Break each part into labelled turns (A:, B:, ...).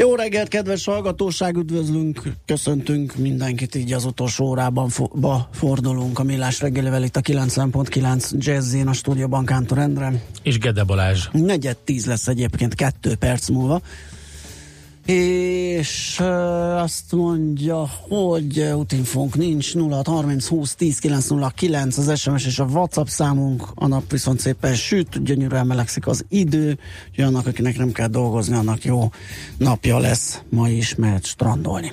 A: Jó reggelt, kedves hallgatóság, üdvözlünk, köszöntünk mindenkit így az utolsó órában fo- ba fordulunk a Millás reggelivel itt a 90.9 Jazzin a stúdióban Kántor Endre.
B: És Gede Balázs.
A: Negyed tíz lesz egyébként kettő perc múlva. És azt mondja, hogy útinfónk nincs 0 30 20 10 909 az SMS és a WhatsApp számunk, a nap viszont szépen süt, gyönyörűen melegszik az idő, hogy annak, akinek nem kell dolgozni, annak jó napja lesz, ma is mehet strandolni.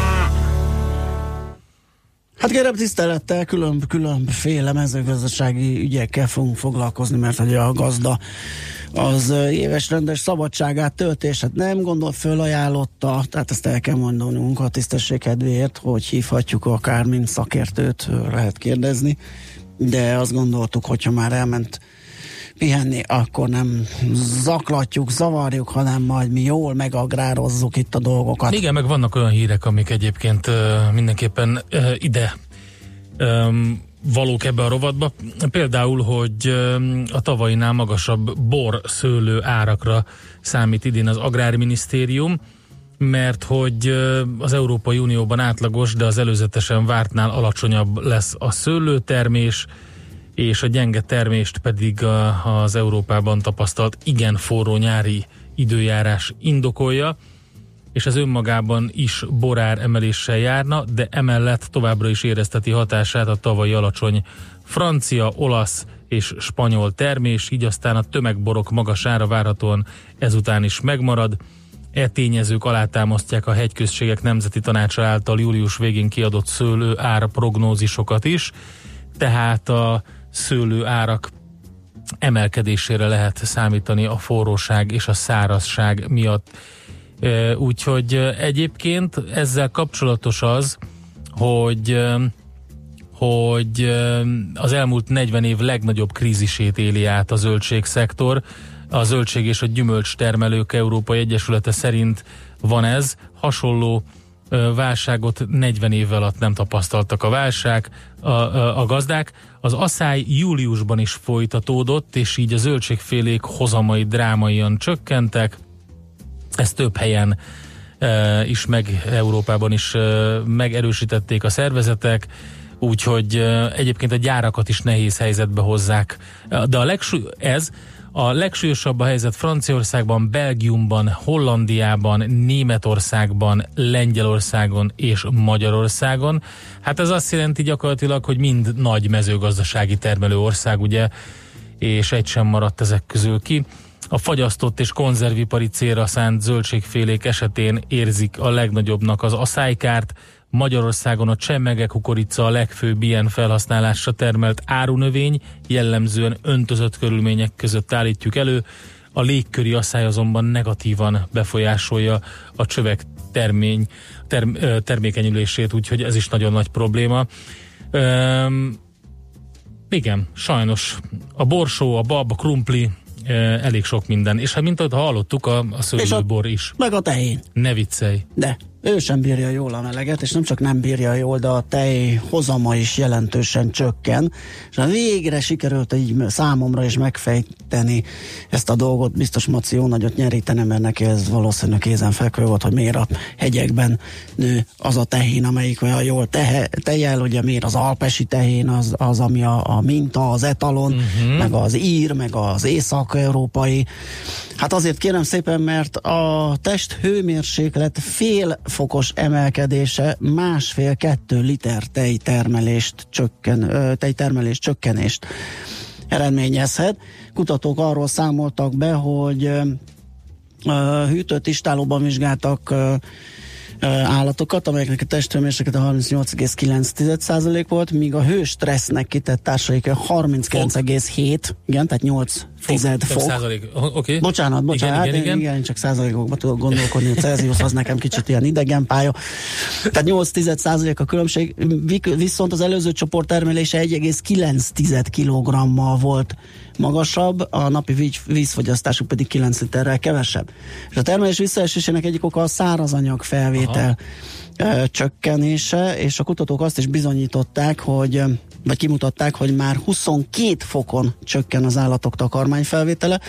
A: Hát kérem tisztelettel különb, különbféle mezőgazdasági ügyekkel fogunk foglalkozni, mert hogy a gazda az éves rendes szabadságát töltését nem gondol fölajánlotta, tehát ezt el kell mondanunk a tisztesség kedvéért, hogy hívhatjuk akár mint szakértőt, lehet kérdezni, de azt gondoltuk, hogyha már elment pihenni, akkor nem zaklatjuk, zavarjuk, hanem majd mi jól megagrározzuk itt a dolgokat.
B: Igen, meg vannak olyan hírek, amik egyébként mindenképpen ide valók ebbe a rovatba. Például, hogy a tavainál magasabb bor szőlő árakra számít idén az Agrárminisztérium, mert hogy az Európai Unióban átlagos, de az előzetesen vártnál alacsonyabb lesz a szőlőtermés, és a gyenge termést pedig az Európában tapasztalt igen forró nyári időjárás indokolja, és ez önmagában is borár emeléssel járna, de emellett továbbra is érezteti hatását a tavalyi alacsony francia, olasz és spanyol termés, így aztán a tömegborok magasára várhatóan ezután is megmarad. E tényezők alátámasztják a hegyközségek nemzeti tanácsa által július végén kiadott szőlő ár prognózisokat is, tehát a szőlő árak emelkedésére lehet számítani a forróság és a szárazság miatt. Úgyhogy egyébként ezzel kapcsolatos az, hogy hogy az elmúlt 40 év legnagyobb krízisét éli át a zöldségszektor. A zöldség és a gyümölcs termelők Európai Egyesülete szerint van ez. Hasonló válságot 40 év alatt nem tapasztaltak a válság, a, a, a gazdák. Az asszály júliusban is folytatódott, és így a zöldségfélék hozamai drámaian csökkentek. Ez több helyen e, is meg, Európában is e, megerősítették a szervezetek, úgyhogy e, egyébként a gyárakat is nehéz helyzetbe hozzák. De a legsúly, ez a legsúlyosabb a helyzet Franciaországban, Belgiumban, Hollandiában, Németországban, Lengyelországon és Magyarországon. Hát ez azt jelenti gyakorlatilag, hogy mind nagy mezőgazdasági termelő ország, ugye, és egy sem maradt ezek közül ki. A fagyasztott és konzervipari célra szánt zöldségfélék esetén érzik a legnagyobbnak az aszálykárt, Magyarországon a csemmege kukorica a legfőbb ilyen felhasználásra termelt árunövény, jellemzően öntözött körülmények között állítjuk elő, a légköri asszály azonban negatívan befolyásolja a csövek termény, term, termékenyülését, úgyhogy ez is nagyon nagy probléma. Üm, igen, sajnos a borsó, a bab, a krumpli, elég sok minden. És hát mint ahogy hallottuk, a, a szőlőbor is.
A: Meg a tehén.
B: Ne viccelj.
A: De. Ő sem bírja jól a meleget, és nem csak nem bírja jól, de a tej hozama is jelentősen csökken. És a végre sikerült így számomra is megfejteni ezt a dolgot. Biztos Maci jó nagyot nyerítene, mert neki ez valószínűleg kézenfekvő volt, hogy miért a hegyekben nő az a tehén, amelyik olyan jól tehe, tejel, ugye miért az alpesi tehén az, az ami a, a minta, az etalon, uh-huh. meg az ír, meg az észak-európai. Hát azért kérem szépen, mert a test hőmérséklet fél fokos emelkedése másfél-kettő liter tejtermelést csökken, tejtermelés csökkenést eredményezhet. Kutatók arról számoltak be, hogy hűtött istálóban vizsgáltak állatokat, amelyeknek a testhőmérséklet a 38,9% volt, míg a hős stressznek kitett társaik a 39,7, igen, tehát 8 tized fok.
B: Százalék. Okay.
A: Bocsánat, bocsánat, igen, igen, igen. igen, csak százalékokban tudok gondolkodni, a Celsius az nekem kicsit ilyen idegen pálya. Tehát 8 tized százalék a különbség, viszont az előző csoport termelése 1,9 kilogrammal volt magasabb, a napi vízfogyasztásuk pedig 9 literrel kevesebb. És a termelés visszaesésének egyik oka a szárazanyag felvétel Aha. csökkenése, és a kutatók azt is bizonyították, hogy vagy kimutatták, hogy már 22 fokon csökken az állatok takarmányfelvétele.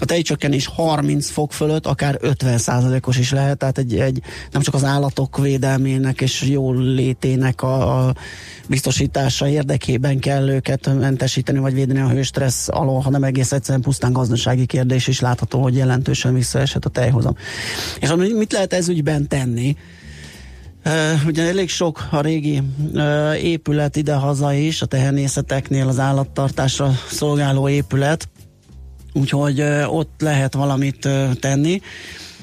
A: A tejcsökkenés 30 fok fölött akár 50 os is lehet, tehát egy, egy, nem csak az állatok védelmének és jól létének a, a biztosítása érdekében kell őket mentesíteni, vagy védeni a hőstressz alól, hanem egész egyszerűen pusztán gazdasági kérdés is látható, hogy jelentősen visszaesett a tejhozam. És mit lehet ez ügyben tenni? Uh, ugye elég sok a régi uh, épület idehaza is, a tehenészeteknél az állattartásra szolgáló épület, úgyhogy uh, ott lehet valamit tenni.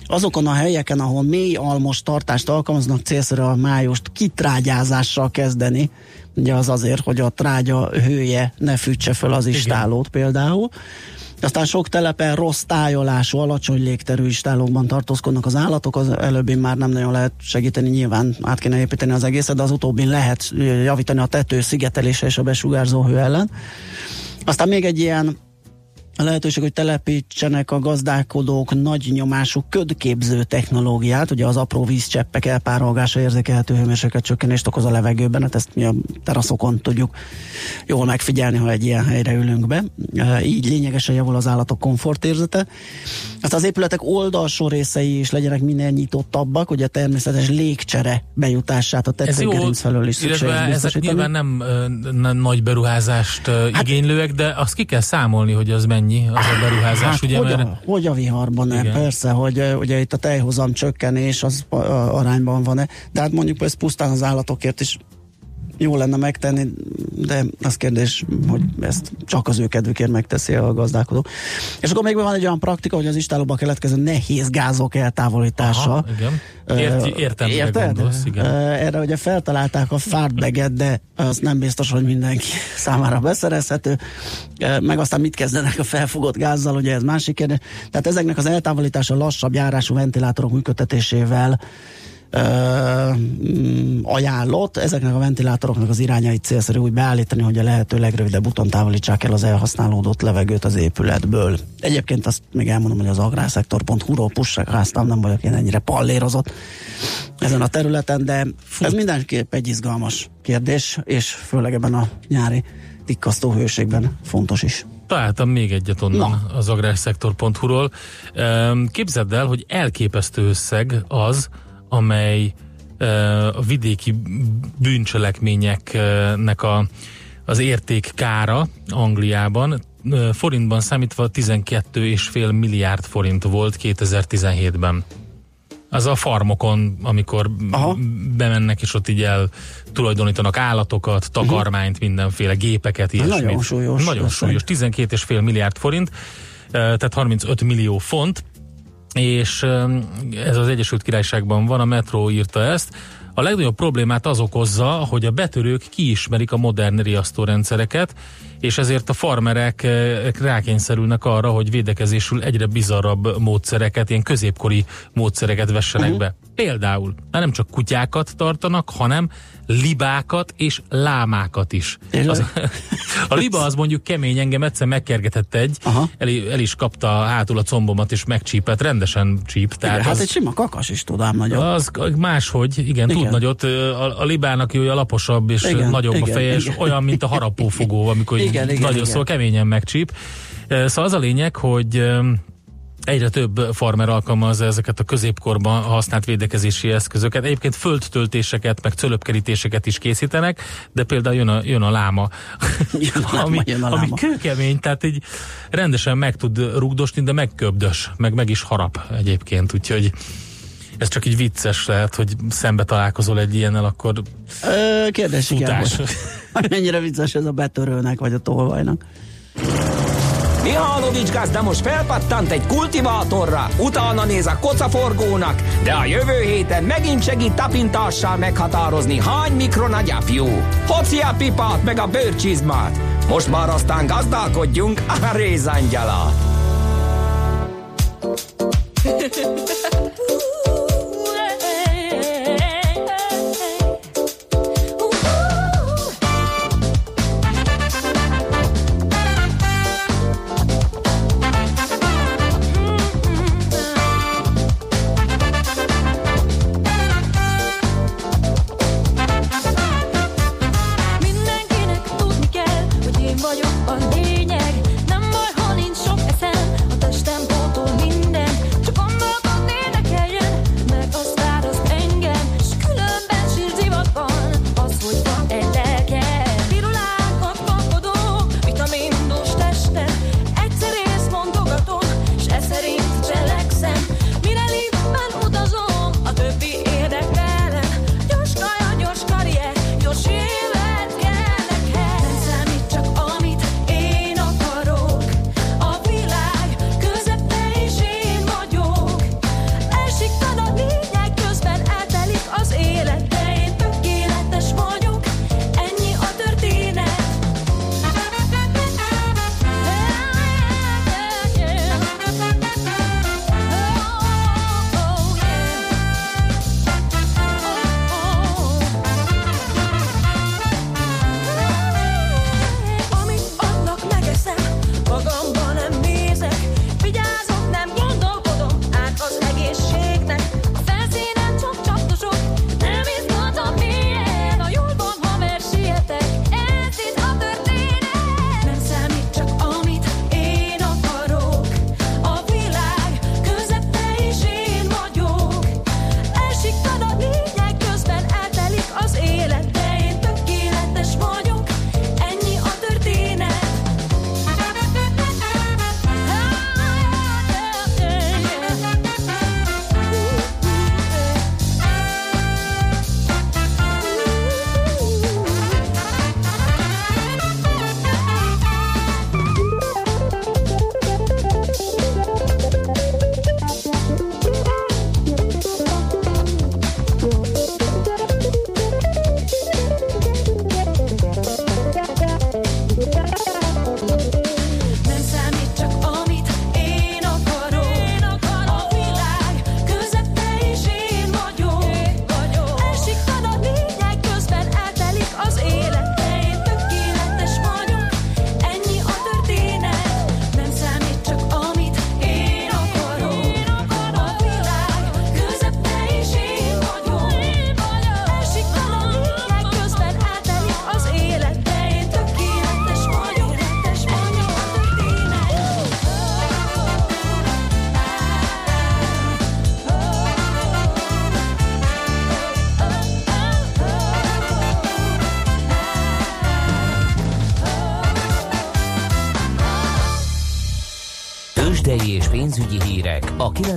A: Azokon a helyeken, ahol mély almos tartást alkalmaznak, célszerű a májust kitrágyázással kezdeni, ugye az azért, hogy a trágya hője ne fűtse föl az istálót például. Aztán sok telepen rossz tájolású, alacsony légterű istálókban tartózkodnak az állatok, az előbbi már nem nagyon lehet segíteni, nyilván át kéne építeni az egészet, de az utóbbi lehet javítani a tető szigetelése és a besugárzó hő ellen. Aztán még egy ilyen a lehetőség, hogy telepítsenek a gazdálkodók nagy nyomású ködképző technológiát, ugye az apró vízcseppek elpárolgása érzékelhető hőmérséklet csökkenést okoz a levegőben, hát ezt mi a teraszokon tudjuk jól megfigyelni, ha egy ilyen helyre ülünk be. Így lényegesen javul az állatok komfortérzete. Azt az épületek oldalsó részei is legyenek minél nyitottabbak, hogy a természetes légcsere bejutását a tetőgerinc felől is szükséges
B: ezek nyilván nem, nem nagy beruházást hát, igénylőek, de azt ki kell számolni, hogy az mennyi mennyi az a beruházás, hát ugye?
A: Hogy,
B: mert...
A: a, hogy a viharban nem, persze, hogy ugye itt a tejhozam csökkenés az arányban van-e, de hát mondjuk ez pusztán az állatokért is jó lenne megtenni, de az kérdés, hogy ezt csak az ő kedvükért megteszi a gazdálkodó. És akkor még van egy olyan praktika, hogy az istálóba keletkező nehéz gázok eltávolítása. Aha,
B: igen. Ért, értem, Érted? Gondolsz, igen.
A: Erre ugye feltalálták a fartbeget, de az nem biztos, hogy mindenki számára beszerezhető. Meg aztán mit kezdenek a felfogott gázzal, ugye ez másik kérdés. Tehát ezeknek az eltávolítása lassabb járású ventilátorok működtetésével ajánlott. Ezeknek a ventilátoroknak az irányait célszerű úgy beállítani, hogy a lehető legrövidebb úton távolítsák el az elhasználódott levegőt az épületből. Egyébként azt még elmondom, hogy az agrárszektor.hu-ról pussáztam, nem vagyok én ennyire pallérozott ezen a területen, de ez mindenképp egy izgalmas kérdés, és főleg ebben a nyári tikkasztó hőségben fontos is.
B: Találtam még egyet onnan Na. az agrárszektor.hu-ról. Képzeld el, hogy elképesztő összeg az, amely a vidéki bűncselekményeknek a, az érték kára Angliában forintban számítva 12,5 milliárd forint volt 2017-ben. Az a farmokon, amikor Aha. bemennek, és ott így el tulajdonítanak állatokat, takarmányt, uh-huh. mindenféle gépeket, ilyesmit.
A: Nagyon súlyos.
B: Nagyon súlyos, 12,5 milliárd forint, tehát 35 millió font és ez az Egyesült Királyságban van, a Metro írta ezt. A legnagyobb problémát az okozza, hogy a betörők kiismerik a modern riasztórendszereket, és ezért a farmerek eh, rákényszerülnek arra, hogy védekezésül egyre bizarrabb módszereket, ilyen középkori módszereket vessenek uh-huh. be. Például, nem csak kutyákat tartanak, hanem libákat és lámákat is. Az, a liba az mondjuk kemény, engem egyszer megkergetett egy, el, el is kapta hátul a combomat és megcsípett, rendesen csíp.
A: Tehát igen, hát az, hát egy sima kakas is tudám nagyobb.
B: Az máshogy, igen, igen. tud nagyot. A, a libának jó, a laposabb és igen, nagyobb igen, a feje, igen. és olyan, mint a harapófogó, amikor igen, igen, nagyon igen. szól, keményen megcsíp. Szóval az a lényeg, hogy egyre több farmer alkalmazza ezeket a középkorban használt védekezési eszközöket. Egyébként földtöltéseket, meg cölöpkerítéseket is készítenek, de például jön a, jön a láma,
A: jön a láma,
B: ami,
A: jön a láma.
B: ami kőkemény, tehát így rendesen meg tud rugdosni, de megköbdös, meg meg is harap egyébként, úgyhogy ez csak így vicces lehet, hogy szembe találkozol egy ilyennel, akkor
A: Ö, kérdés, futás. Mennyire vicces ez a betörőnek, vagy a tolvajnak.
C: Mihálovics gazda most felpattant egy kultivátorra, utána néz a kocaforgónak, de a jövő héten megint segít tapintással meghatározni, hány mikron a gyapjú. Hoci a pipát meg a bőrcsizmát. Most már aztán gazdálkodjunk a rézangyala.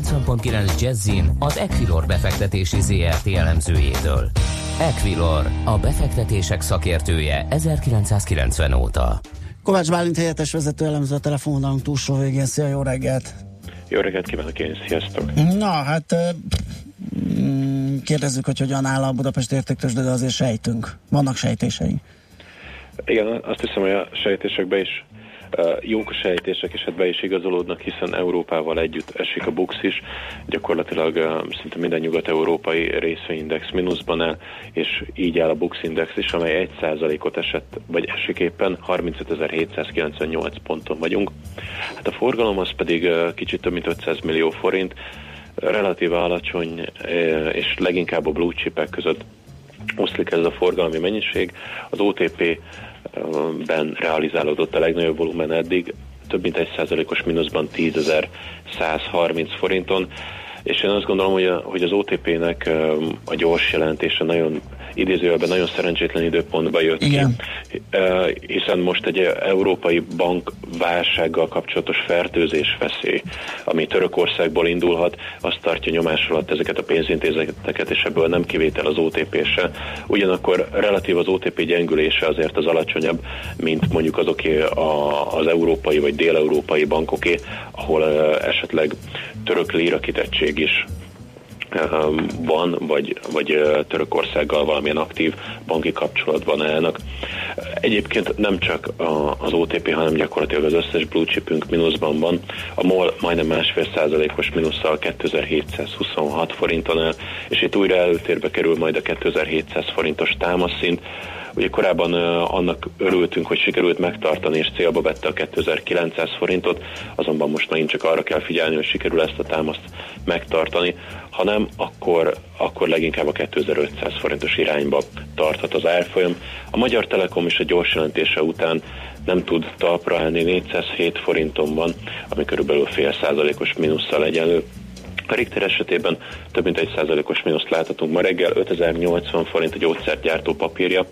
C: 90.9 Jazzin az Equilor befektetési ZRT elemzőjétől. Equilor, a befektetések szakértője 1990 óta.
A: Kovács Bálint helyettes vezető elemző a telefonunk túlsó végén. Szia, jó reggelt!
D: Jó reggelt kívánok én, sziasztok!
A: Na, hát mm, kérdezzük, hogy hogyan áll a Budapest értéktős, de azért sejtünk. Vannak sejtéseink.
D: Igen, azt hiszem, hogy a sejtésekben is jók a sejtések, és hát be is igazolódnak, hiszen Európával együtt esik a BUX is, gyakorlatilag szinte minden nyugat-európai részvényindex mínuszban el, és így áll a BUX index is, amely 1%-ot esett, vagy esik éppen 35.798 ponton vagyunk. Hát a forgalom az pedig kicsit több mint 500 millió forint, relatíve alacsony, és leginkább a blue chipek között oszlik ez a forgalmi mennyiség. Az OTP ben realizálódott a legnagyobb volumen eddig, több mint egy százalékos mínuszban 10.130 forinton, és én azt gondolom, hogy, a, hogy az OTP-nek a gyors jelentése nagyon idézőjelben nagyon szerencsétlen időpontba jött
A: Igen.
D: ki, hiszen most egy európai bank válsággal kapcsolatos fertőzés veszély, ami Törökországból indulhat, azt tartja nyomás alatt ezeket a pénzintézeteket, és ebből nem kivétel az OTP-se. Ugyanakkor relatív az OTP gyengülése azért az alacsonyabb, mint mondjuk azoké az európai vagy déleurópai bankoké, ahol esetleg török líra kitettség is van, vagy, vagy Törökországgal valamilyen aktív banki kapcsolatban állnak. Egyébként nem csak az OTP, hanem gyakorlatilag az összes blue chipünk mínuszban van. A MOL majdnem másfél százalékos mínusszal 2726 forinton áll, és itt újra előtérbe kerül majd a 2700 forintos támaszszint, Ugye korábban annak örültünk, hogy sikerült megtartani, és célba vette a 2900 forintot, azonban most megint csak arra kell figyelni, hogy sikerül ezt a támaszt megtartani, ha nem, akkor, akkor leginkább a 2500 forintos irányba tarthat az árfolyam. A Magyar Telekom is a gyors jelentése után nem tud talpra állni, 407 forinton van, ami körülbelül fél százalékos mínusszal egyenlő. A Richter esetében több mint egy százalékos mínuszt láthatunk ma reggel, 5080 forint a gyógyszergyártó papírja.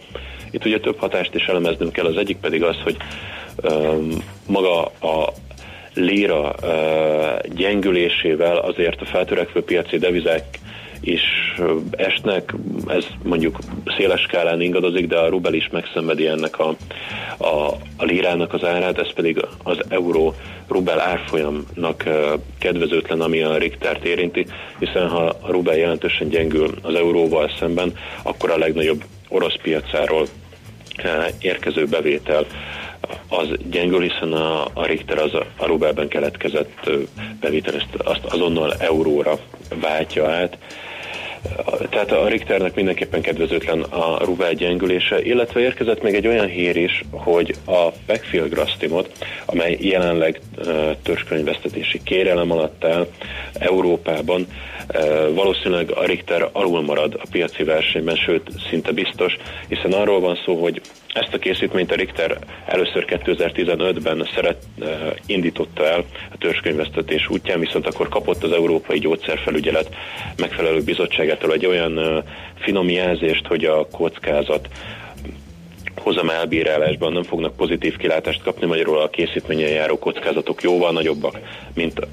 D: Itt ugye több hatást is elemeznünk kell, az egyik pedig az, hogy um, maga a lira uh, gyengülésével azért a feltörekvő piaci devizák is esnek, ez mondjuk széles skálán ingadozik, de a rubel is megszenvedi ennek a, a, a lírának az árát, ez pedig az euró rubel árfolyamnak kedvezőtlen, ami a Richtert érinti, hiszen ha a rubel jelentősen gyengül az euróval szemben, akkor a legnagyobb orosz piacáról érkező bevétel az gyengül, hiszen a, a Richter az a rubelben keletkezett bevétel, ezt, azt azonnal euróra váltja át, tehát a Richternek mindenképpen kedvezőtlen a rubel gyengülése, illetve érkezett még egy olyan hír is, hogy a backfield grasztimot, amely jelenleg törzskönyvesztetési kérelem alatt áll Európában, valószínűleg a Richter alul marad a piaci versenyben, sőt szinte biztos, hiszen arról van szó, hogy ezt a készítményt a Richter először 2015-ben szeret, uh, indította el a törzskönyvesztetés útján, viszont akkor kapott az Európai Gyógyszerfelügyelet megfelelő bizottságától egy olyan uh, finom jelzést, hogy a kockázat hozam elbírálásban nem fognak pozitív kilátást kapni, magyarul a készítményen járó kockázatok jóval nagyobbak, mint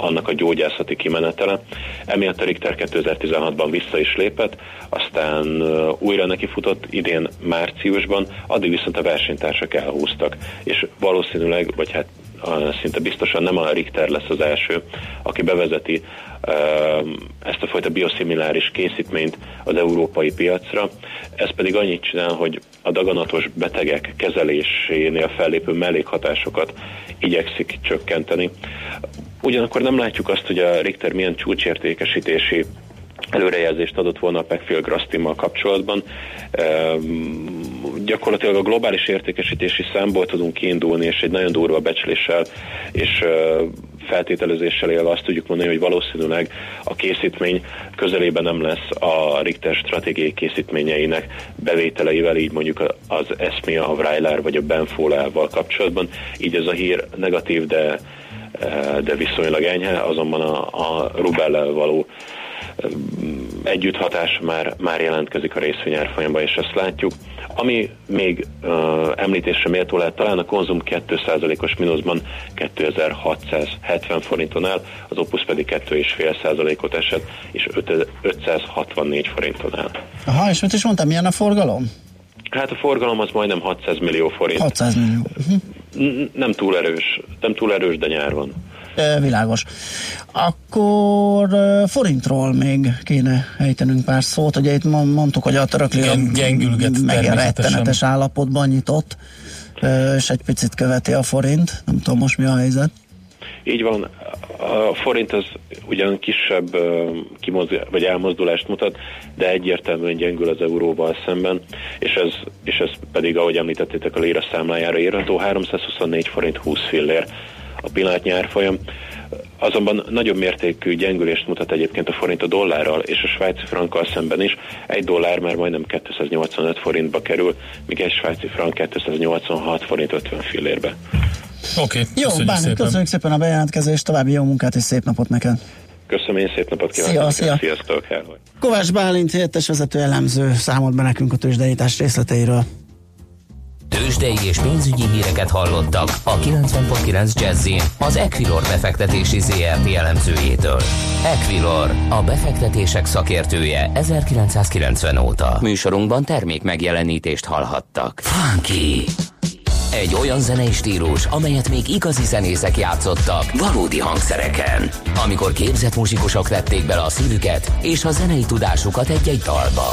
D: annak a gyógyászati kimenetele. Emiatt a Richter 2016-ban vissza is lépett, aztán újra neki futott idén márciusban, addig viszont a versenytársak elhúztak, és valószínűleg, vagy hát szinte biztosan nem a Richter lesz az első, aki bevezeti ezt a fajta bioszimiláris készítményt az európai piacra. Ez pedig annyit csinál, hogy a daganatos betegek kezelésénél fellépő mellékhatásokat igyekszik csökkenteni. Ugyanakkor nem látjuk azt, hogy a Richter milyen csúcsértékesítési előrejelzést adott volna a Pekfil Grastimmal kapcsolatban. Gyakorlatilag a globális értékesítési számból tudunk kiindulni, és egy nagyon durva becsléssel és feltételezéssel élve azt tudjuk mondani, hogy valószínűleg a készítmény közelében nem lesz a Richter stratégiai készítményeinek bevételeivel, így mondjuk az Esmia, a Vrailer vagy a Benfolával kapcsolatban. Így ez a hír negatív, de, de viszonylag enyhe, azonban a, a Rubellel való együtthatás már, már jelentkezik a részvényárfolyamban, és ezt látjuk. Ami még uh, említésre méltó lehet, talán a konzum 2%-os mínuszban 2670 forinton áll, az Opus pedig 2,5%-ot esett, és 564 forinton áll.
A: Aha, és mit is mondtam, milyen a forgalom?
D: Hát a forgalom az majdnem 600 millió forint.
A: 600 millió.
D: Uh-huh. Nem túl erős, nem túl erős, de nyár van.
A: Világos. Akkor forintról még kéne ejtenünk pár szót. Ugye itt mondtuk, hogy a török lira rettenetes állapotban nyitott, és egy picit követi a forint. Nem tudom most mi a helyzet.
D: Így van, a forint az ugyan kisebb kimozd, vagy elmozdulást mutat, de egyértelműen gyengül az euróval szemben, és ez, és ez pedig, ahogy említettétek, a lira számlájára írható, 324 forint 20 fillér a pillanatnyi árfolyam. Azonban nagyobb mértékű gyengülést mutat egyébként a forint a dollárral és a svájci frankkal szemben is. Egy dollár már majdnem 285 forintba kerül, míg egy svájci frank 286 forint 50 fillérbe.
B: Oké, okay,
A: Jó, köszönjük szépen. köszönjük szépen a bejelentkezést, további jó munkát és szép napot neked!
D: Köszönöm, én szép napot kívánok.
A: Szia, szia.
D: Sziasztok.
A: Kovács Bálint helyettes vezető elemző számolt be nekünk a tőzsdeítás részleteiről.
E: Tőzsdei és pénzügyi híreket hallottak a 90.9 jazz az Equilor befektetési ZRT elemzőjétől. Equilor, a befektetések szakértője 1990 óta. Műsorunkban termék megjelenítést hallhattak. Funky! Egy olyan zenei stílus, amelyet még igazi zenészek játszottak valódi hangszereken. Amikor képzett muzsikusok vették bele a szívüket és a zenei tudásukat egy-egy dalba.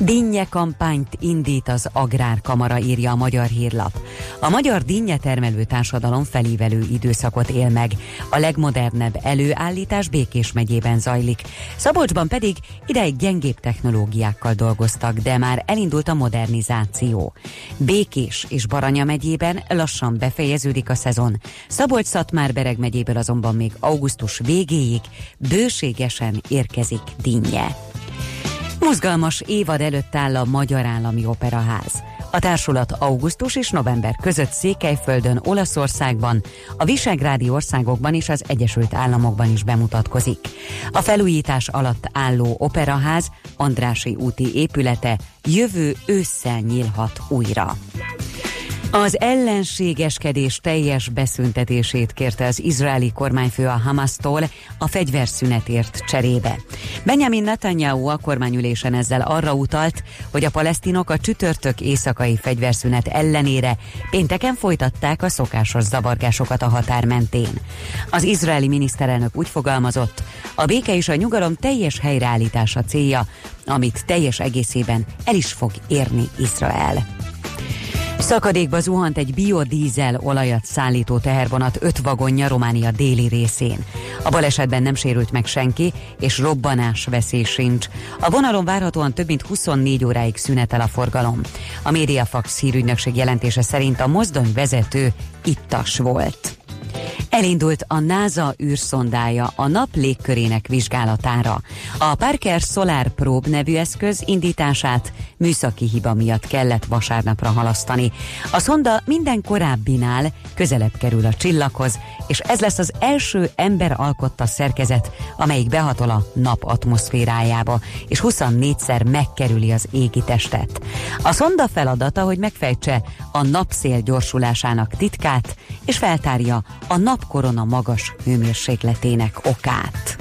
F: Dinnye kampányt indít az Agrárkamara, írja a Magyar Hírlap. A magyar dinnye termelő társadalom felívelő időszakot él meg. A legmodernebb előállítás Békés megyében zajlik. Szabolcsban pedig ideig gyengébb technológiákkal dolgoztak, de már elindult a modernizáció. Békés és Baranya megyében lassan befejeződik a szezon. Szabolcs-Szatmár-Bereg megyéből azonban még augusztus végéig bőségesen érkezik dinnye. Mozgalmas évad előtt áll a Magyar Állami Operaház. A társulat augusztus és november között Székelyföldön, Olaszországban, a Visegrádi országokban és az Egyesült Államokban is bemutatkozik. A felújítás alatt álló operaház Andrási úti épülete jövő ősszel nyílhat újra. Az ellenségeskedés teljes beszüntetését kérte az izraeli kormányfő a Hamasztól a fegyverszünetért cserébe. Benjamin Netanyahu a kormányülésen ezzel arra utalt, hogy a palesztinok a csütörtök éjszakai fegyverszünet ellenére pénteken folytatták a szokásos zavargásokat a határ mentén. Az izraeli miniszterelnök úgy fogalmazott, a béke és a nyugalom teljes helyreállítása célja, amit teljes egészében el is fog érni Izrael. Szakadékba zuhant egy biodízel olajat szállító tehervonat öt vagonja Románia déli részén. A balesetben nem sérült meg senki, és robbanás veszély sincs. A vonalon várhatóan több mint 24 óráig szünetel a forgalom. A Mediafax hírügynökség jelentése szerint a mozdony vezető ittas volt. Elindult a NASA űrszondája a nap légkörének vizsgálatára. A Parker Solar Probe nevű eszköz indítását műszaki hiba miatt kellett vasárnapra halasztani. A szonda minden korábbinál közelebb kerül a csillaghoz, és ez lesz az első ember alkotta szerkezet, amelyik behatol a nap atmoszférájába, és 24-szer megkerüli az égi testet. A szonda feladata, hogy megfejtse a napszél gyorsulásának titkát, és feltárja a napkorona magas hőmérsékletének okát.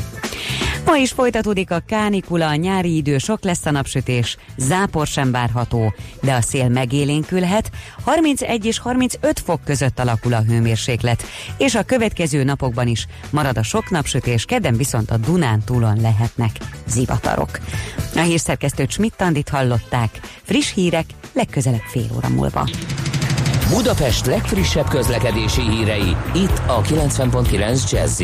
F: Ma is folytatódik a kánikula, a nyári idő, sok lesz a napsütés, zápor sem várható, de a szél megélénkülhet, 31 és 35 fok között alakul a hőmérséklet, és a következő napokban is marad a sok napsütés, kedden viszont a Dunán túlon lehetnek zivatarok. A hírszerkesztő Schmidt-Tandit hallották, friss hírek legközelebb fél óra múlva.
E: Budapest legfrissebb közlekedési hírei, itt a 90.9 jazz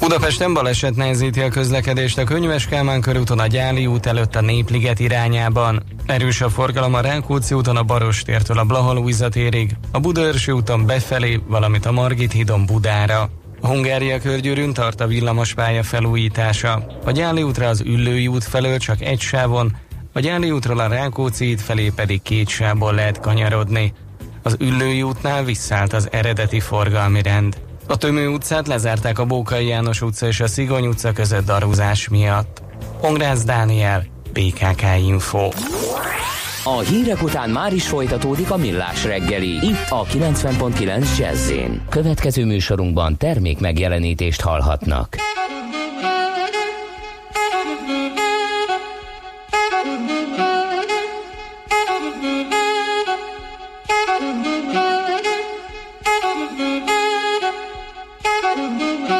G: Budapesten baleset nehezíti a közlekedést a Könyves Kálmán körúton a Gyáli út előtt a Népliget irányában. Erős a forgalom a Rákóczi úton a Barostértől a Blahalújza térig, a Budaörsi úton befelé, valamint a Margit hídon Budára. A Hungária körgyűrűn tart a villamospálya felújítása. A Gyáli útra az Üllői út felől csak egy sávon, a Gyáli útról a Rákóczi út felé pedig két sávból lehet kanyarodni. Az Üllői útnál visszállt az eredeti forgalmi rend. A Tömő utcát lezárták a Bókai János utca és a Szigony utca között darúzás miatt. Hongrász Dániel, BKK Info.
E: A hírek után már is folytatódik a millás reggeli, itt a 90.9 jazz Következő műsorunkban termék megjelenítést hallhatnak. Thank you.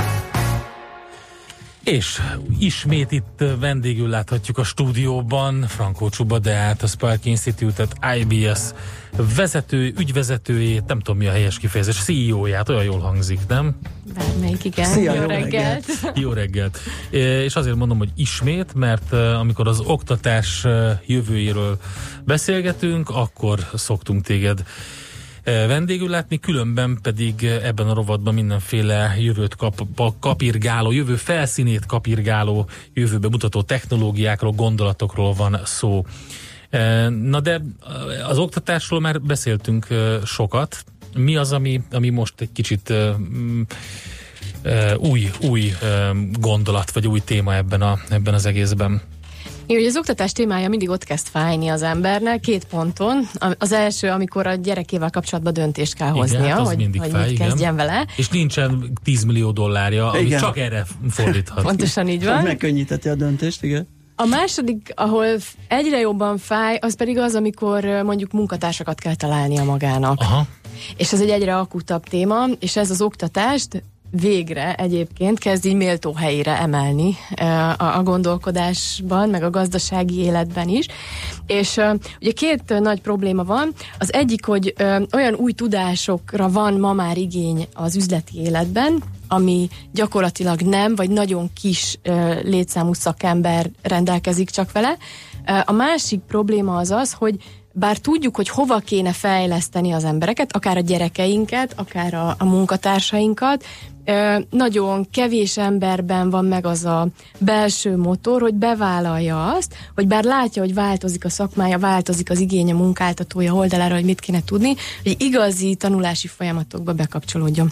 B: És ismét itt vendégül láthatjuk a stúdióban Frankó Csuba Deát, a Spark Institute-et, IBS vezető, ügyvezetőjét, nem tudom mi a helyes kifejezés, CEO-ját, olyan jól hangzik, nem?
H: Bármelyik, igen.
A: Szia,
H: jó,
A: jó
H: reggelt.
A: reggelt.
B: Jó reggelt! És azért mondom, hogy ismét, mert amikor az oktatás jövőjéről beszélgetünk, akkor szoktunk téged vendégül látni, különben pedig ebben a rovatban mindenféle jövőt kap, kapirgáló, jövő felszínét kapirgáló, jövőbe mutató technológiákról, gondolatokról van szó. Na de az oktatásról már beszéltünk sokat. Mi az, ami, ami most egy kicsit mm, új, új gondolat, vagy új téma ebben, a, ebben az egészben?
H: Igen, az oktatás témája mindig ott kezd fájni az embernek, két ponton. Az első, amikor a gyerekével kapcsolatban döntést kell
B: Igen,
H: hoznia,
B: hát az
H: hogy,
B: mindig
H: hogy
B: fáj,
H: mit
B: igen.
H: kezdjen vele.
B: És nincsen 10 millió dollárja, amit
A: Igen.
B: csak erre fordíthat.
H: Pontosan így van.
A: Megkönnyíteti a döntést, igen.
H: A második, ahol egyre jobban fáj, az pedig az, amikor mondjuk munkatársakat kell találnia magának.
B: Aha.
H: És ez egy egyre akutabb téma, és ez az oktatást végre egyébként kezd így méltó helyére emelni a, a gondolkodásban, meg a gazdasági életben is. És ugye két nagy probléma van. Az egyik, hogy olyan új tudásokra van ma már igény az üzleti életben, ami gyakorlatilag nem, vagy nagyon kis létszámú szakember rendelkezik csak vele. A másik probléma az az, hogy bár tudjuk, hogy hova kéne fejleszteni az embereket, akár a gyerekeinket, akár a, a munkatársainkat, nagyon kevés emberben van meg az a belső motor, hogy bevállalja azt, hogy bár látja, hogy változik a szakmája, változik az igény a munkáltatója oldalára, hogy mit kéne tudni, hogy igazi tanulási folyamatokba bekapcsolódjon.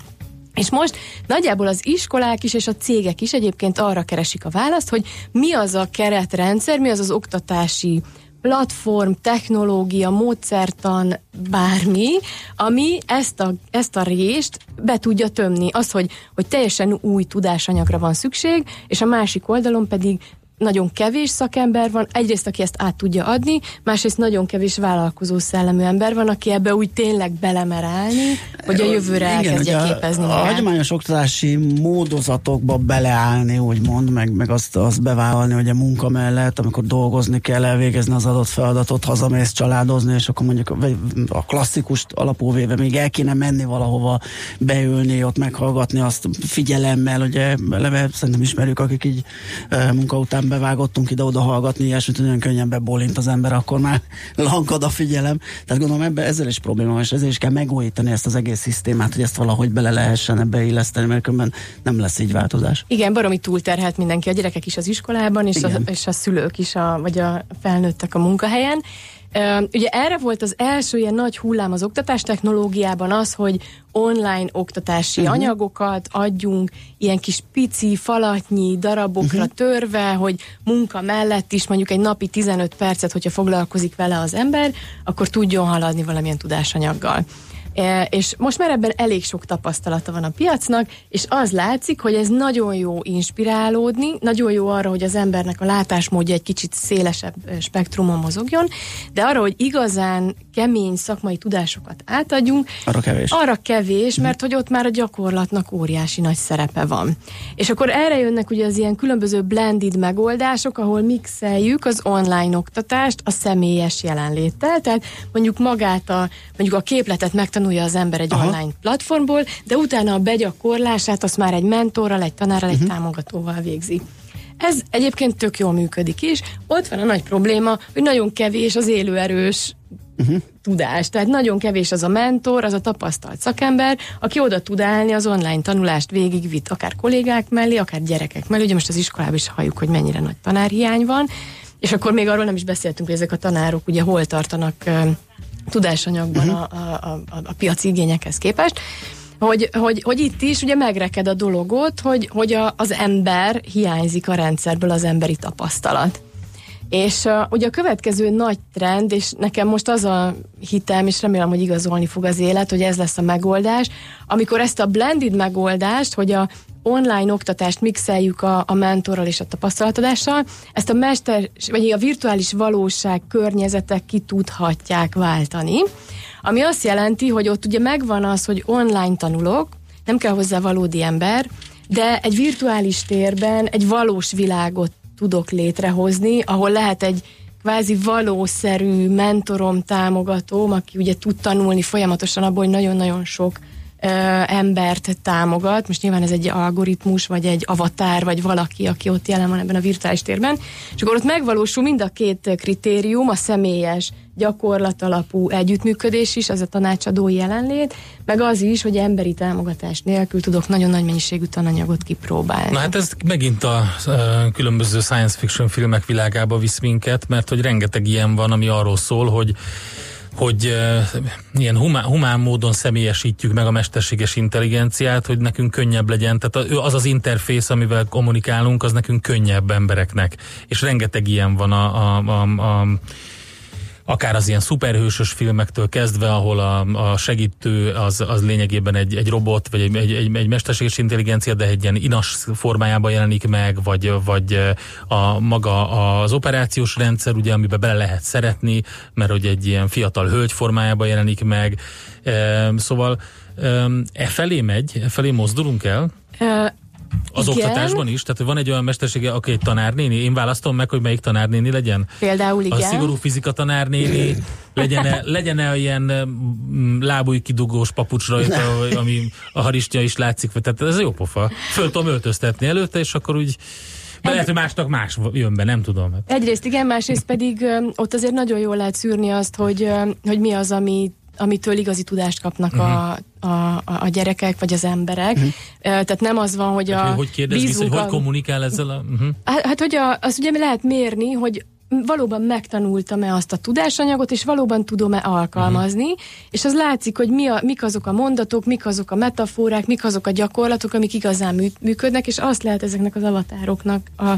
H: És most nagyjából az iskolák is és a cégek is egyébként arra keresik a választ, hogy mi az a keretrendszer, mi az az oktatási platform, technológia, módszertan, bármi, ami ezt a, ezt a rést be tudja tömni. Az, hogy, hogy teljesen új tudásanyagra van szükség, és a másik oldalon pedig nagyon kevés szakember van, egyrészt, aki ezt át tudja adni, másrészt nagyon kevés vállalkozó szellemű ember van, aki ebbe úgy tényleg belemer állni, hogy a jövőre elkezdje
A: ugye
H: képezni
A: a, a hagyományos oktatási módozatokba beleállni, úgymond, meg, meg azt, azt bevállalni, hogy a munka mellett, amikor dolgozni kell, elvégezni az adott feladatot, hazamész családozni, és akkor mondjuk a, klasszikust alapul véve még el kéne menni valahova, beülni, ott meghallgatni azt figyelemmel, ugye eleve szerintem ismerjük, akik így munka után bevágottunk ide-oda hallgatni, ilyesmit, hogy nagyon könnyen bebolint az ember, akkor már lankad a figyelem. Tehát gondolom ebbe, ezzel is probléma van, és ezzel is kell megújítani ezt az egész szisztémát, hogy ezt valahogy bele lehessen ebbe illeszteni, mert különben nem lesz így változás.
H: Igen, baromi túlterhelt mindenki, a gyerekek is az iskolában, és, a, és a szülők is, a, vagy a felnőttek a munkahelyen. Ugye erre volt az első ilyen nagy hullám az oktatás technológiában az, hogy online oktatási uh-huh. anyagokat adjunk, ilyen kis pici, falatnyi darabokra uh-huh. törve, hogy munka mellett is mondjuk egy napi 15 percet, hogyha foglalkozik vele az ember, akkor tudjon haladni valamilyen tudásanyaggal. E, és most már ebben elég sok tapasztalata van a piacnak, és az látszik, hogy ez nagyon jó inspirálódni, nagyon jó arra, hogy az embernek a látásmódja egy kicsit szélesebb e, spektrumon mozogjon, de arra, hogy igazán kemény szakmai tudásokat átadjunk,
A: Arra kevés.
H: arra kevés, mert hogy ott már a gyakorlatnak óriási nagy szerepe van. És akkor erre jönnek ugye az ilyen különböző blended megoldások, ahol mixeljük az online oktatást a személyes jelenléttel, tehát mondjuk magát a, mondjuk a képletet megtanulja az ember egy
A: Aha.
H: Online platformból, de utána a begyakorlását azt már egy mentorral, egy tanárral,
A: Mhm.
H: egy támogatóval végzi. Ez egyébként tök jól működik is. Ott van a nagy probléma, hogy nagyon kevés az élőerős tudás. Tehát nagyon kevés az a mentor, az a tapasztalt szakember, aki oda tud állni az online tanulást végigvitt, akár kollégák mellé, akár gyerekek mellé. Ugye most az iskolában is halljuk, hogy mennyire nagy tanárhiány van, és akkor még arról nem is beszéltünk, hogy ezek a tanárok ugye hol tartanak tudásanyagban a, a, a, a piaci igényekhez képest. Hogy, hogy, hogy itt is ugye megreked a dologot, hogy, hogy a, az ember hiányzik a rendszerből, az emberi tapasztalat. És uh, ugye a következő nagy trend, és nekem most az a hitem, és remélem, hogy igazolni fog az élet, hogy ez lesz a megoldás, amikor ezt a blended megoldást, hogy a online oktatást mixeljük a, a mentorral és a tapasztalatadással, ezt a mester, vagy a virtuális valóság környezetek ki tudhatják váltani, ami azt jelenti, hogy ott ugye megvan az, hogy online tanulok, nem kell hozzá valódi ember, de egy virtuális térben egy valós világot tudok létrehozni, ahol lehet egy kvázi valószerű mentorom, támogatóm, aki ugye tud tanulni folyamatosan abból, hogy nagyon-nagyon sok embert támogat. Most nyilván ez egy algoritmus, vagy egy avatár, vagy valaki, aki ott jelen van ebben a virtuális térben. És akkor ott megvalósul mind a két kritérium, a személyes, gyakorlatalapú együttműködés is, az a tanácsadói jelenlét, meg az is, hogy emberi támogatás nélkül tudok nagyon nagy mennyiségű tananyagot kipróbálni.
B: Na hát ez megint a uh, különböző science fiction filmek világába visz minket, mert hogy rengeteg ilyen van, ami arról szól, hogy hogy uh, ilyen humán, humán módon személyesítjük meg a mesterséges intelligenciát, hogy nekünk könnyebb legyen. Tehát az az interfész, amivel kommunikálunk, az nekünk könnyebb embereknek. És rengeteg ilyen van a, a, a, a akár az ilyen szuperhősös filmektől kezdve, ahol a, a segítő az, az lényegében egy, egy robot, vagy egy, egy, egy, egy mesterséges intelligencia, de egy ilyen inas formájában jelenik meg, vagy, vagy a maga az operációs rendszer, ugye, amiben bele lehet szeretni, mert hogy egy ilyen fiatal hölgy formájában jelenik meg. E, szóval e felé megy, e felé mozdulunk el? Az Igen. oktatásban is? Tehát van egy olyan mestersége, aki egy tanárnéni? Én választom meg, hogy melyik tanárnéni legyen?
H: Például igen.
B: A szigorú fizika tanárnéni legyen-e, legyen-e ilyen mm, lábúj kidugós papucs rajta, ami a haristja is látszik, tehát ez jó pofa. Föl tudom öltöztetni előtte, és akkor úgy de lehet, hogy másnak más jön be, nem tudom.
H: Egyrészt igen, másrészt pedig ott azért nagyon jól lehet szűrni azt, hogy, hogy mi az, ami amitől igazi tudást kapnak uh-huh. a, a, a gyerekek, vagy az emberek. Uh-huh. Tehát nem az van, hogy a...
B: Hogy kérdez vissza, hogy hogy kommunikál ezzel a... Uh-huh.
H: Hát, hát, hogy a, azt ugye lehet mérni, hogy valóban megtanultam-e azt a tudásanyagot, és valóban tudom-e alkalmazni, uh-huh. és az látszik, hogy mi a, mik azok a mondatok, mik azok a metaforák, mik azok a gyakorlatok, amik igazán működnek, és azt lehet ezeknek az avatároknak a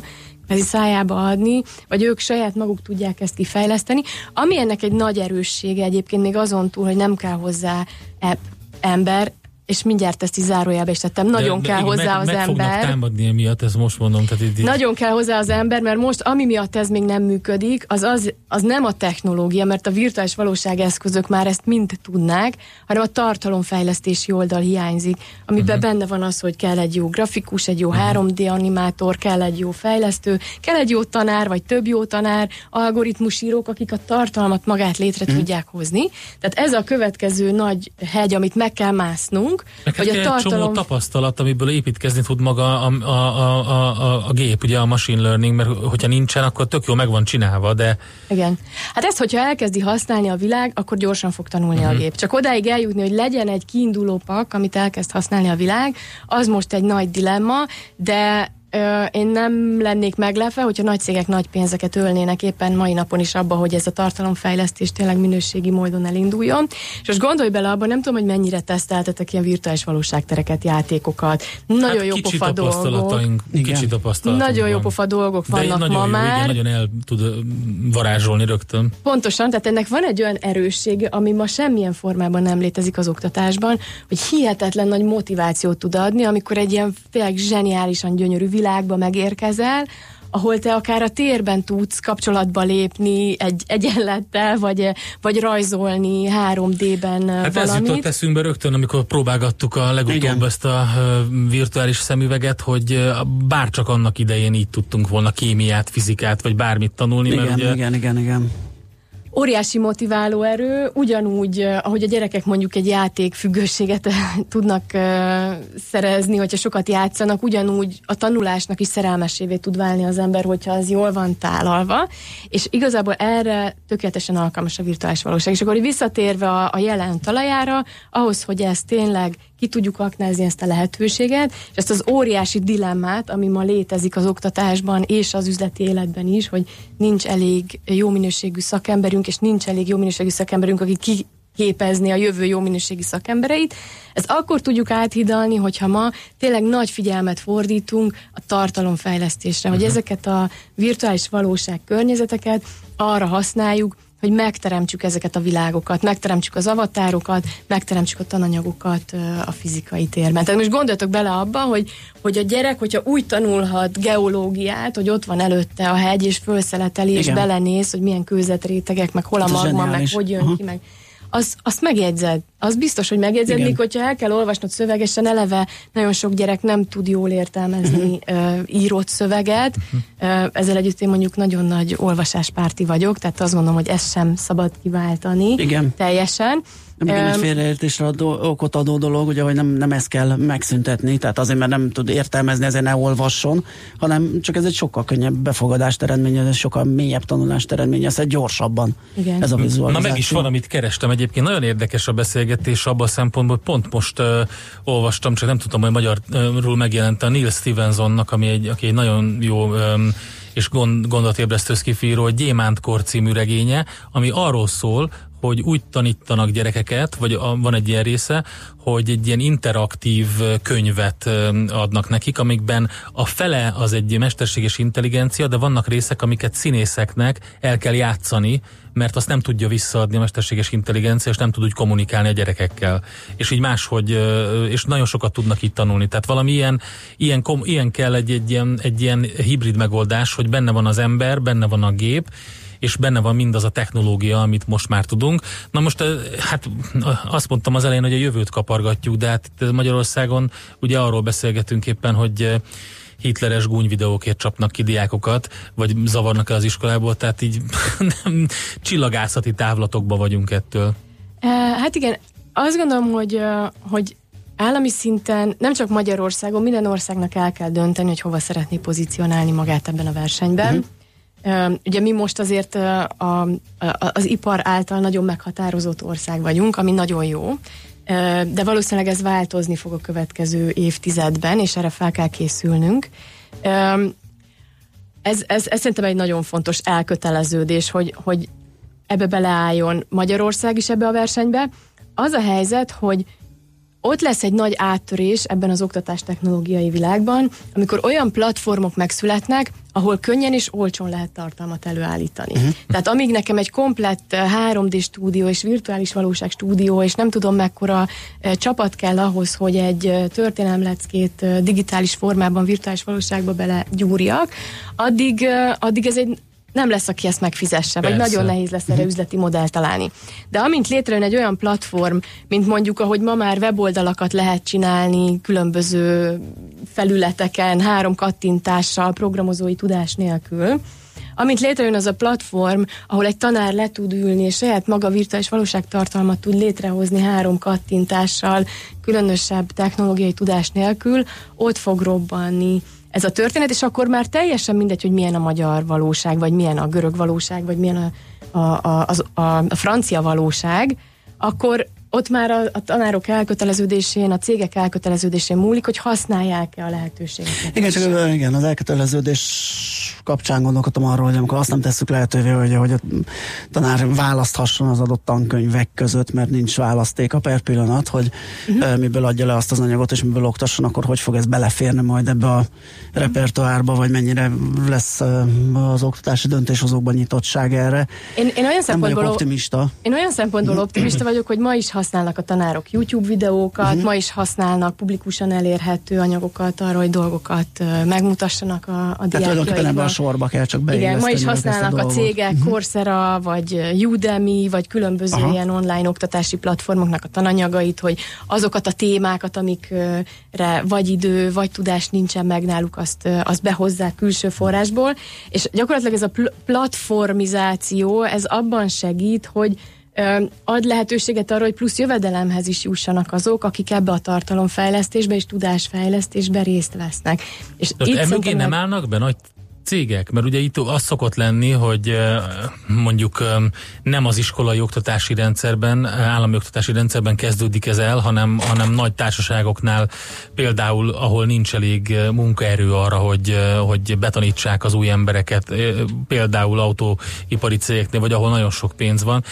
H: kvázi szájába adni, vagy ők saját maguk tudják ezt kifejleszteni. Ami ennek egy nagy erőssége egyébként még azon túl, hogy nem kell hozzá app ember, és mindjárt ezt is zárójába is tettem, nagyon de, kell de hozzá meg, az meg ember.
B: támadni emiatt, ezt most mondom. Tehát
H: itt, Nagyon kell hozzá az ember, mert most ami miatt ez még nem működik, az, az, az nem a technológia, mert a virtuális valóság eszközök már ezt mind tudnák, hanem a tartalomfejlesztési oldal hiányzik, amiben uh-huh. benne van az, hogy kell egy jó grafikus, egy jó uh-huh. 3D animátor, kell egy jó fejlesztő, kell egy jó tanár, vagy több jó tanár, algoritmusírók, akik a tartalmat magát létre uh-huh. tudják hozni. Tehát ez a következő nagy hegy, amit meg kell másznunk,
B: Neked hogy a tartalom... csomó tapasztalat, amiből építkezni tud maga a, a, a, a, a gép, ugye a machine learning, mert hogyha nincsen, akkor tök jó meg van csinálva, de...
H: Igen. Hát ezt, hogyha elkezdi használni a világ, akkor gyorsan fog tanulni uh-huh. a mhm. gép. Csak odáig eljutni, hogy legyen egy kiinduló pak, amit elkezd használni a világ, az most egy nagy dilemma, de én nem lennék meglepve, hogyha nagy cégek nagy pénzeket ölnének éppen mai napon is abba, hogy ez a tartalomfejlesztés tényleg minőségi módon elinduljon. És most gondolj bele abban, nem tudom, hogy mennyire teszteltetek ilyen virtuális valóságtereket, játékokat. Nagyon hát jó pofa dolgok.
B: Kicsi
H: Nagyon jó pofa dolgok vannak
B: nagyon
H: ma
B: jó,
H: már.
B: Igen, nagyon el tud varázsolni rögtön.
H: Pontosan, tehát ennek van egy olyan erőssége, ami ma semmilyen formában nem létezik az oktatásban, hogy hihetetlen nagy motivációt tud adni, amikor egy ilyen tényleg zseniálisan gyönyörű világba megérkezel, ahol te akár a térben tudsz kapcsolatba lépni egy egyenlettel, vagy, vagy rajzolni 3D-ben hát valamit.
B: ez jutott eszünkbe rögtön, amikor próbálgattuk a legutóbb igen. ezt a virtuális szemüveget, hogy bárcsak annak idején így tudtunk volna kémiát, fizikát, vagy bármit tanulni.
A: Igen, mert ugye, igen, igen, igen
H: óriási motiváló erő, ugyanúgy, ahogy a gyerekek mondjuk egy játék függőséget tudnak szerezni, hogyha sokat játszanak, ugyanúgy a tanulásnak is szerelmesévé tud válni az ember, hogyha az jól van tálalva, és igazából erre tökéletesen alkalmas a virtuális valóság. És akkor visszatérve a, a jelen talajára, ahhoz, hogy ez tényleg ki tudjuk aknázni ezt a lehetőséget, és ezt az óriási dilemmát, ami ma létezik az oktatásban és az üzleti életben is, hogy nincs elég jó minőségű szakemberünk, és nincs elég jó minőségű szakemberünk, aki ki képezni a jövő jó minőségi szakembereit. Ezt akkor tudjuk áthidalni, hogyha ma tényleg nagy figyelmet fordítunk a tartalomfejlesztésre, uh-huh. hogy mhm. ezeket a virtuális valóság környezeteket arra használjuk, hogy megteremtsük ezeket a világokat, megteremtsük az avatárokat, megteremtsük a tananyagokat a fizikai térben. Tehát most gondoltok bele abba, hogy, hogy a gyerek, hogyha úgy tanulhat geológiát, hogy ott van előtte a hegy, és felszeleteli, és belenéz, hogy milyen kőzetrétegek, meg hol a magma, meg hogy jön uh-huh. ki, meg az, azt megjegyzed. Az biztos, hogy megjegyzed, még hogyha el kell olvasnod szövegesen, eleve nagyon sok gyerek nem tud jól értelmezni uh, írott szöveget. Uh, ezzel együtt én mondjuk nagyon nagy olvasáspárti vagyok, tehát azt gondolom, hogy ezt sem szabad kiváltani Igen. teljesen.
A: Igen, egy félreértésre adó, okot adó dolog, ugye, hogy nem, nem ezt kell megszüntetni, tehát azért, mert nem tud értelmezni, ezért ne olvasson, hanem csak ez egy sokkal könnyebb befogadást eredményez, sokkal mélyebb tanulást eredményez, egy gyorsabban
H: igen.
A: ez a vizualizáció.
B: Na meg is van, amit kerestem egyébként. Nagyon érdekes a beszélgetés abban a szempontból, hogy pont most uh, olvastam, csak nem tudtam, hogy magyarul megjelent a Neil Stevensonnak, ami egy, aki egy nagyon jó um, és gond, gondolatébresztő szkifíró, Gyémántkor című regénye, ami arról szól, hogy úgy tanítanak gyerekeket, vagy van egy ilyen része, hogy egy ilyen interaktív könyvet adnak nekik, amikben a fele az egy mesterséges intelligencia, de vannak részek, amiket színészeknek el kell játszani, mert azt nem tudja visszaadni a mesterséges intelligencia, és nem tud úgy kommunikálni a gyerekekkel. És így máshogy, és nagyon sokat tudnak itt tanulni. Tehát valami ilyen, ilyen, ilyen kell egy, egy, ilyen, egy ilyen hibrid megoldás, hogy benne van az ember, benne van a gép, és benne van mindaz a technológia, amit most már tudunk. Na most hát azt mondtam az elején, hogy a jövőt kapargatjuk, de hát Magyarországon ugye arról beszélgetünk éppen, hogy hitleres gúnyvideókért csapnak ki diákokat, vagy zavarnak el az iskolából, tehát így nem, csillagászati távlatokba vagyunk ettől.
H: Hát igen, azt gondolom, hogy, hogy állami szinten, nem csak Magyarországon, minden országnak el kell dönteni, hogy hova szeretné pozícionálni magát ebben a versenyben. Uh-huh. Ugye mi most azért a, az ipar által nagyon meghatározott ország vagyunk, ami nagyon jó, de valószínűleg ez változni fog a következő évtizedben, és erre fel kell készülnünk. Ez, ez, ez szerintem egy nagyon fontos elköteleződés, hogy, hogy ebbe beleálljon Magyarország is ebbe a versenybe. Az a helyzet, hogy ott lesz egy nagy áttörés ebben az oktatás technológiai világban, amikor olyan platformok megszületnek, ahol könnyen és olcsón lehet tartalmat előállítani. Uh-huh. Tehát amíg nekem egy komplett 3D eh, stúdió és virtuális valóság stúdió, és nem tudom mekkora eh, csapat kell ahhoz, hogy egy eh, történelmleckét digitális formában, virtuális valóságba bele gyúrjak, addig, addig ez egy nem lesz, aki ezt megfizesse, Persze. vagy nagyon nehéz lesz erre mhm. üzleti modell találni. De amint létrejön egy olyan platform, mint mondjuk, ahogy ma már weboldalakat lehet csinálni különböző felületeken, három kattintással, programozói tudás nélkül, amint létrejön az a platform, ahol egy tanár le tud ülni, és saját maga virtuális valóságtartalmat tud létrehozni három kattintással, különösebb technológiai tudás nélkül, ott fog robbanni ez a történet, és akkor már teljesen mindegy, hogy milyen a magyar valóság, vagy milyen a görög valóság, vagy milyen a, a, a, a, a francia valóság, akkor ott már a, a tanárok elköteleződésén, a cégek elköteleződésén múlik, hogy használják-e a lehetőségeket.
A: Igen, csak igen, az elköteleződés kapcsán gondolkodtam arról, hogy amikor azt nem tesszük lehetővé, hogy, hogy a tanár választhasson az adott tankönyvek között, mert nincs választék a per pillanat, hogy uh-huh. miből adja le azt az anyagot, és miből oktasson, akkor hogy fog ez beleférni majd ebbe a repertoárba, vagy mennyire lesz az oktatási döntéshozókban nyitottság erre.
H: Én, én olyan szempontból
A: optimista.
H: Én olyan szempontból optimista vagyok, hogy ma is használnak a tanárok YouTube videókat, uh-huh. ma is használnak publikusan elérhető anyagokat arra, hogy dolgokat megmutassanak a, a diákjaiknak
A: sorba kell csak
H: Igen, ma is használnak a, a cégek, uh-huh. Coursera, vagy Udemy, vagy különböző Aha. ilyen online oktatási platformoknak a tananyagait, hogy azokat a témákat, amikre vagy idő, vagy tudás nincsen meg náluk, azt, azt behozzák külső forrásból, és gyakorlatilag ez a pl- platformizáció, ez abban segít, hogy ad lehetőséget arra, hogy plusz jövedelemhez is jussanak azok, akik ebbe a tartalomfejlesztésbe és tudásfejlesztésbe részt vesznek.
B: És Tehát itt emögé nem állnak be nagy cégek? Mert ugye itt az szokott lenni, hogy mondjuk nem az iskolai oktatási rendszerben, állami oktatási rendszerben kezdődik ez el, hanem, hanem nagy társaságoknál, például ahol nincs elég munkaerő arra, hogy, hogy betanítsák az új embereket, például autóipari cégeknél, vagy ahol nagyon sok pénz van,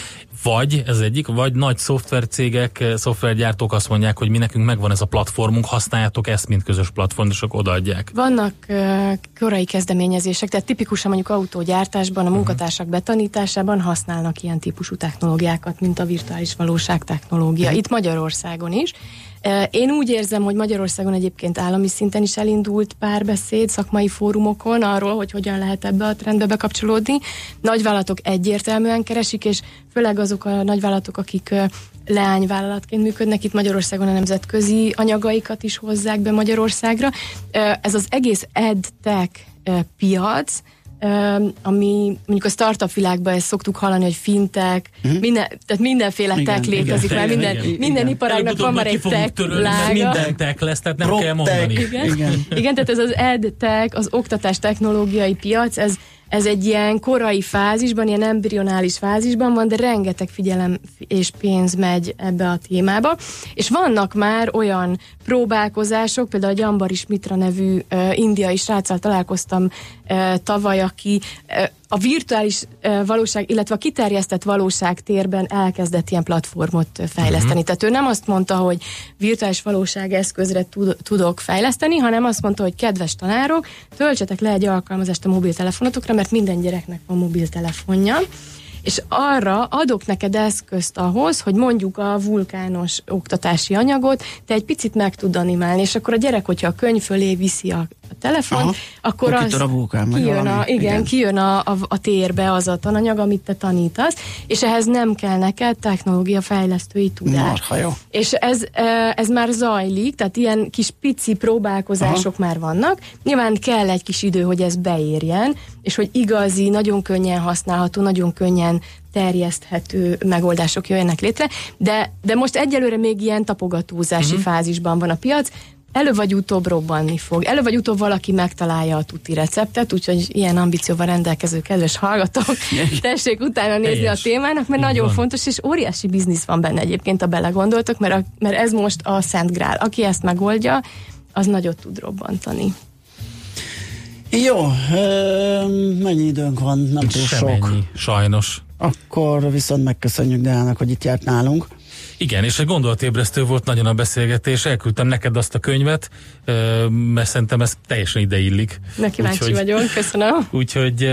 B: vagy, ez egyik, vagy nagy szoftvercégek, szoftvergyártók azt mondják, hogy mi nekünk megvan ez a platformunk, használjátok ezt, mint közös platform, és odaadják.
H: Vannak uh, korai kezdeményezések, tehát tipikusan mondjuk autógyártásban, a munkatársak betanításában használnak ilyen típusú technológiákat, mint a virtuális valóság technológia. Itt Magyarországon is. Én úgy érzem, hogy Magyarországon egyébként állami szinten is elindult párbeszéd szakmai fórumokon arról, hogy hogyan lehet ebbe a trendbe bekapcsolódni. Nagyvállalatok egyértelműen keresik, és főleg azok a nagyvállalatok, akik leányvállalatként működnek, itt Magyarországon a nemzetközi anyagaikat is hozzák be Magyarországra. Ez az egész EdTech piac, ami mondjuk a startup világban ezt szoktuk hallani, hogy fintek, uh-huh. minden, tehát mindenféle igen, tech létezik igen, már, minden, igen, minden igen. iparágnak van már egy tech
B: törölni, lága. Minden tech lesz, tehát nem Prop kell mondani.
H: Igen. Igen. igen, tehát ez az ed tech, az oktatás technológiai piac, ez ez egy ilyen korai fázisban, ilyen embrionális fázisban van, de rengeteg figyelem és pénz megy ebbe a témába. És vannak már olyan próbálkozások, például a Gyambari Mitra nevű uh, indiai sráccal találkoztam uh, tavaly, aki uh, a virtuális valóság, illetve a kiterjesztett valóság térben elkezdett ilyen platformot fejleszteni. Uh-huh. Tehát ő nem azt mondta, hogy virtuális valóság eszközre tud, tudok fejleszteni, hanem azt mondta, hogy kedves tanárok, töltsetek le egy alkalmazást a mobiltelefonotokra, mert minden gyereknek van mobiltelefonja, és arra adok neked eszközt ahhoz, hogy mondjuk a vulkános oktatási anyagot te egy picit meg tud animálni, és akkor a gyerek, hogyha a könyv fölé viszi a telefon, Aha, akkor az
A: a vulkán,
H: kijön, a, igen, igen. kijön a, a, a térbe az a tananyag, amit te tanítasz, és ehhez nem kell neked technológia fejlesztői tudás.
A: Marha, jó.
H: És ez, e, ez már zajlik, tehát ilyen kis pici próbálkozások Aha. már vannak. Nyilván kell egy kis idő, hogy ez beérjen, és hogy igazi, nagyon könnyen használható, nagyon könnyen terjeszthető megoldások jöjjenek létre, de, de most egyelőre még ilyen tapogatózási uh-huh. fázisban van a piac, elő vagy utóbb robbanni fog. Elő vagy utóbb valaki megtalálja a tuti receptet, úgyhogy ilyen ambícióval rendelkező kedves hallgatók, tessék utána nézni Helyes. a témának, mert Így nagyon van. fontos, és óriási biznisz van benne egyébként, a belegondoltok, mert, a, mert ez most a Szent Grál. Aki ezt megoldja, az nagyot tud robbantani.
A: Jó, mennyi időnk van? Nem túl sok.
B: sajnos.
A: Akkor viszont megköszönjük Deának, hogy itt járt nálunk.
B: Igen, és egy gondolatébresztő volt nagyon a beszélgetés, elküldtem neked azt a könyvet, mert szerintem ez teljesen ideillik.
H: Ne kíváncsi úgyhogy, vagyok, köszönöm.
B: Úgyhogy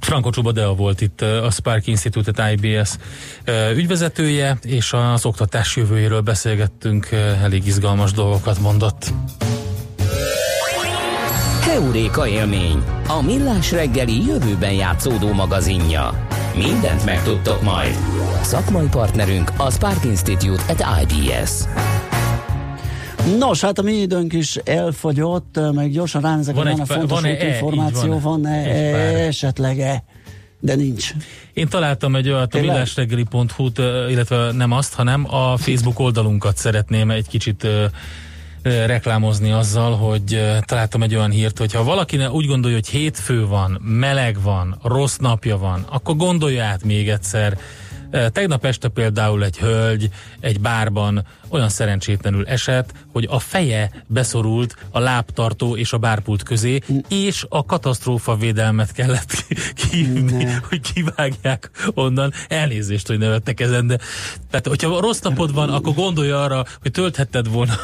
B: Franco Csuba Dea volt itt a Spark Institute IBS ügyvezetője, és az oktatás jövőjéről beszélgettünk, elég izgalmas dolgokat mondott.
E: Heuréka élmény, a millás reggeli jövőben játszódó magazinja. Mindent megtudtok majd. Szakmai partnerünk a Spark Institute at IBS.
A: Nos, hát a mi időnk is elfogyott, meg gyorsan ránézek, van, van a fontos van e, információ, van-e, van-e esetleg-e, de nincs.
B: Én találtam egy olyat a millásreggeli.hu-t, illetve nem azt, hanem a Facebook oldalunkat szeretném egy kicsit reklámozni azzal, hogy találtam egy olyan hírt, hogy ha valaki úgy gondolja, hogy hétfő van, meleg van, rossz napja van, akkor gondolja át még egyszer, Tegnap este például egy hölgy egy bárban olyan szerencsétlenül esett, hogy a feje beszorult a lábtartó és a bárpult közé, és a katasztrófa védelmet kellett kihívni, hogy kivágják onnan. Elnézést, hogy nevettek ezen, de tehát, hogyha rossz napod van, akkor gondolj arra, hogy tölthetted volna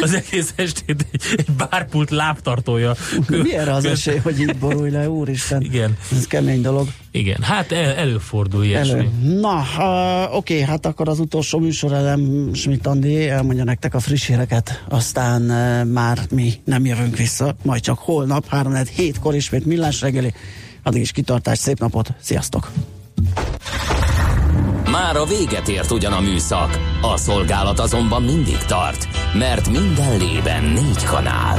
B: az egész estét egy, egy bárpult lábtartója.
A: Mi erre az esély, hogy itt borulj le, úristen?
B: Igen.
A: Ez kemény dolog.
B: Igen, hát el, előfordul ilyesmi. Elő.
A: Na, uh, oké, okay, hát akkor az utolsó műsorelem Schmidt Andi elmondja nektek a friss híreket, aztán uh, már mi nem jövünk vissza, majd csak holnap, 3 kor ismét millás reggeli. Addig is kitartás, szép napot, sziasztok!
E: Már a véget ért ugyan a műszak, a szolgálat azonban mindig tart, mert minden lében négy kanál.